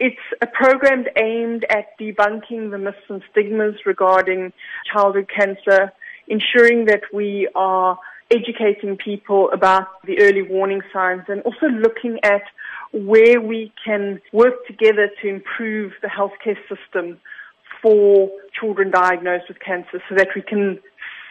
It's a program aimed at debunking the myths and stigmas regarding childhood cancer, ensuring that we are educating people about the early warning signs and also looking at where we can work together to improve the healthcare system for children diagnosed with cancer so that we can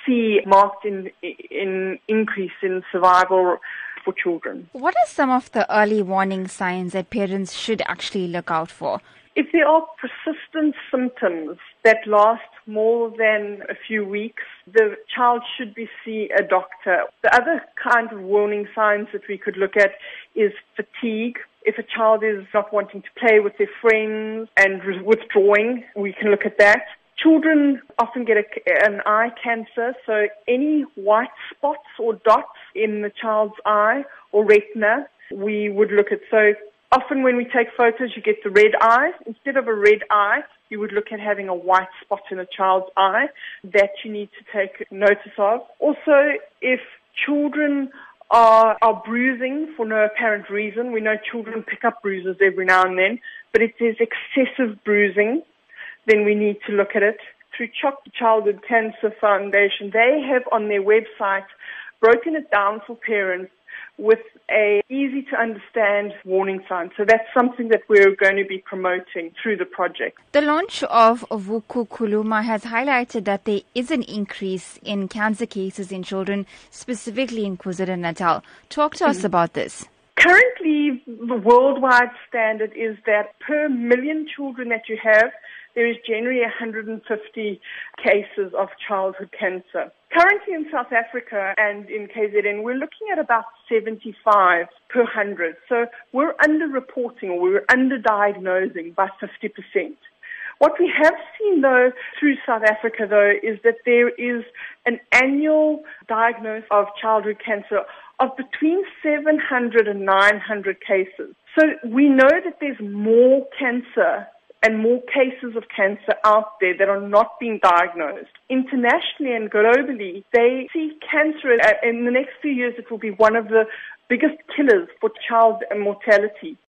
see marked in, in increase in survival for children. What are some of the early warning signs that parents should actually look out for? If there are persistent symptoms that last more than a few weeks, the child should be see a doctor. The other kind of warning signs that we could look at is fatigue. If a child is not wanting to play with their friends and withdrawing, we can look at that. Children often get a, an eye cancer, so any white spots or dots in the child's eye or retina, we would look at. So often when we take photos, you get the red eye. Instead of a red eye, you would look at having a white spot in a child's eye that you need to take notice of. Also, if children are, are bruising for no apparent reason, we know children pick up bruises every now and then, but if is excessive bruising, then we need to look at it. Through Childhood Cancer Foundation, they have on their website broken it down for parents with a easy to understand warning sign. So that's something that we're going to be promoting through the project. The launch of Vuka Khuluma has highlighted that there is an increase in cancer cases in children, specifically in KwaZulu-Natal. Talk to us mm-hmm. about this. Currently, the worldwide standard is that per million children that you have, there is generally 150 cases of childhood cancer. Currently in South Africa and in KZN, we're looking at about 75 per 100. So we're underreporting or we're underdiagnosing by 50%. What we have seen though through South Africa though is that there is an annual diagnosis of childhood cancer of between 700 and 900 cases. So we know that there's more cancer and more cases of cancer out there that are not being diagnosed. Internationally and globally, they see cancer in the next few years it will be one of the biggest killers for child mortality.